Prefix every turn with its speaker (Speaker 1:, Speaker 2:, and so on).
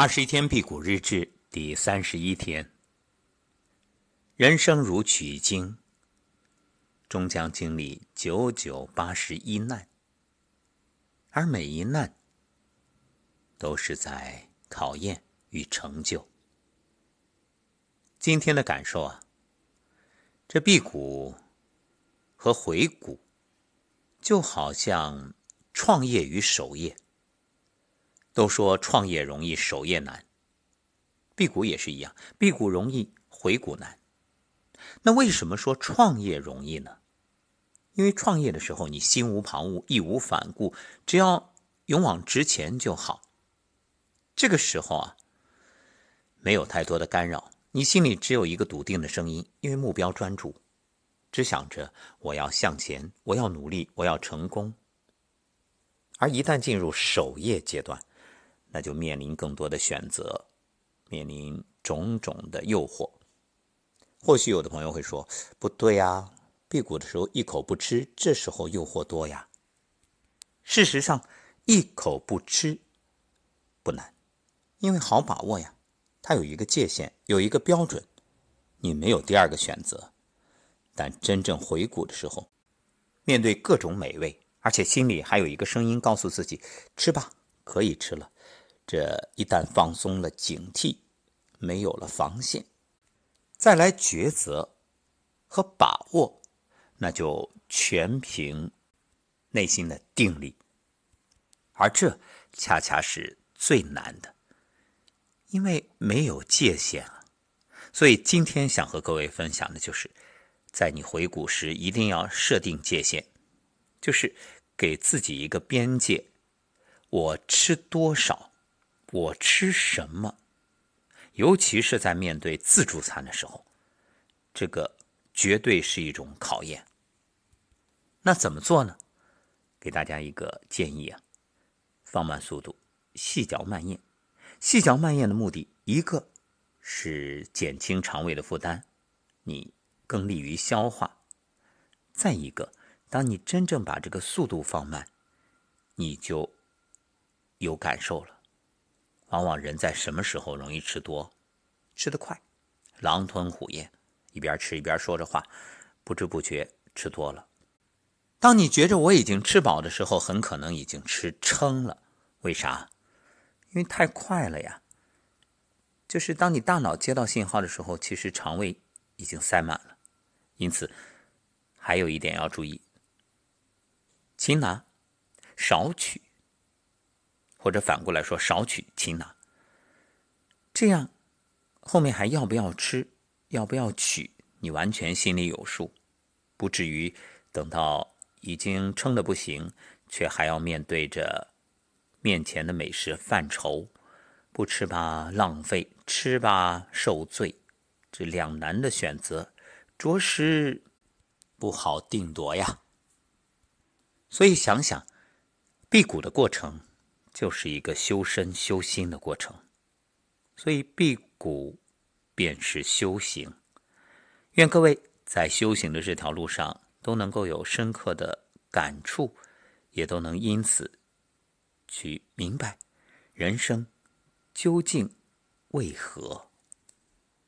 Speaker 1: 二十一天辟谷日志第三十一天。人生如取经，终将经历九九八十一难，而每一难都是在考验与成就。今天的感受啊，这辟谷和回谷，就好像创业与守业。都说创业容易，守业难。辟谷也是一样，辟谷容易，回谷难。那为什么说创业容易呢？因为创业的时候你心无旁骛，义无反顾，只要勇往直前就好。这个时候啊，没有太多的干扰，你心里只有一个笃定的声音，因为目标专注，只想着我要向前，我要努力，我要成功。而一旦进入守业阶段，那就面临更多的选择，面临种种的诱惑。或许有的朋友会说：“不对呀，辟谷的时候一口不吃，这时候诱惑多呀。”事实上，一口不吃不难，因为好把握呀。它有一个界限，有一个标准，你没有第二个选择。但真正回谷的时候，面对各种美味，而且心里还有一个声音告诉自己：“吃吧，可以吃了。”这一旦放松了警惕，没有了防线，再来抉择和把握，那就全凭内心的定力，而这恰恰是最难的，因为没有界限啊。所以今天想和各位分享的就是，在你回谷时一定要设定界限，就是给自己一个边界，我吃多少。我吃什么？尤其是在面对自助餐的时候，这个绝对是一种考验。那怎么做呢？给大家一个建议啊，放慢速度，细嚼慢咽。细嚼慢咽的目的，一个是减轻肠胃的负担，你更利于消化；再一个，当你真正把这个速度放慢，你就有感受了。往往人在什么时候容易吃多、吃得快，狼吞虎咽，一边吃一边说着话，不知不觉吃多了。当你觉着我已经吃饱的时候，很可能已经吃撑了。为啥？因为太快了呀。就是当你大脑接到信号的时候，其实肠胃已经塞满了。因此，还有一点要注意：擒拿，少取。或者反过来说，少取轻拿，这样后面还要不要吃，要不要取，你完全心里有数，不至于等到已经撑得不行，却还要面对着面前的美食犯愁，不吃吧浪费，吃吧受罪，这两难的选择，着实不好定夺呀。所以想想辟谷的过程。就是一个修身修心的过程，所以辟谷便是修行。愿各位在修行的这条路上都能够有深刻的感触，也都能因此去明白人生究竟为何。